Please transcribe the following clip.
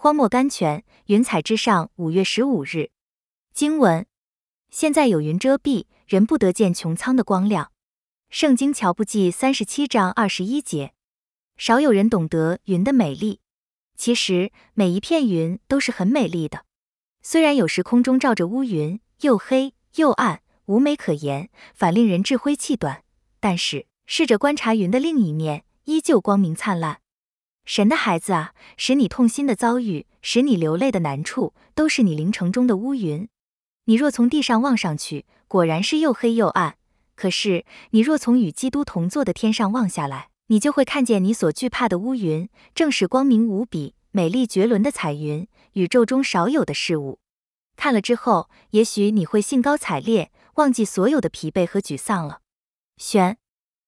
荒漠甘泉，云彩之上。五月十五日，经文：现在有云遮蔽，人不得见穹苍的光亮。圣经乔布记三十七章二十一节。少有人懂得云的美丽，其实每一片云都是很美丽的。虽然有时空中罩着乌云，又黑又暗，无美可言，反令人志灰气短，但是试着观察云的另一面，依旧光明灿烂。神的孩子啊，使你痛心的遭遇，使你流泪的难处，都是你灵城中的乌云。你若从地上望上去，果然是又黑又暗；可是你若从与基督同坐的天上望下来，你就会看见你所惧怕的乌云，正是光明无比、美丽绝伦的彩云，宇宙中少有的事物。看了之后，也许你会兴高采烈，忘记所有的疲惫和沮丧了。选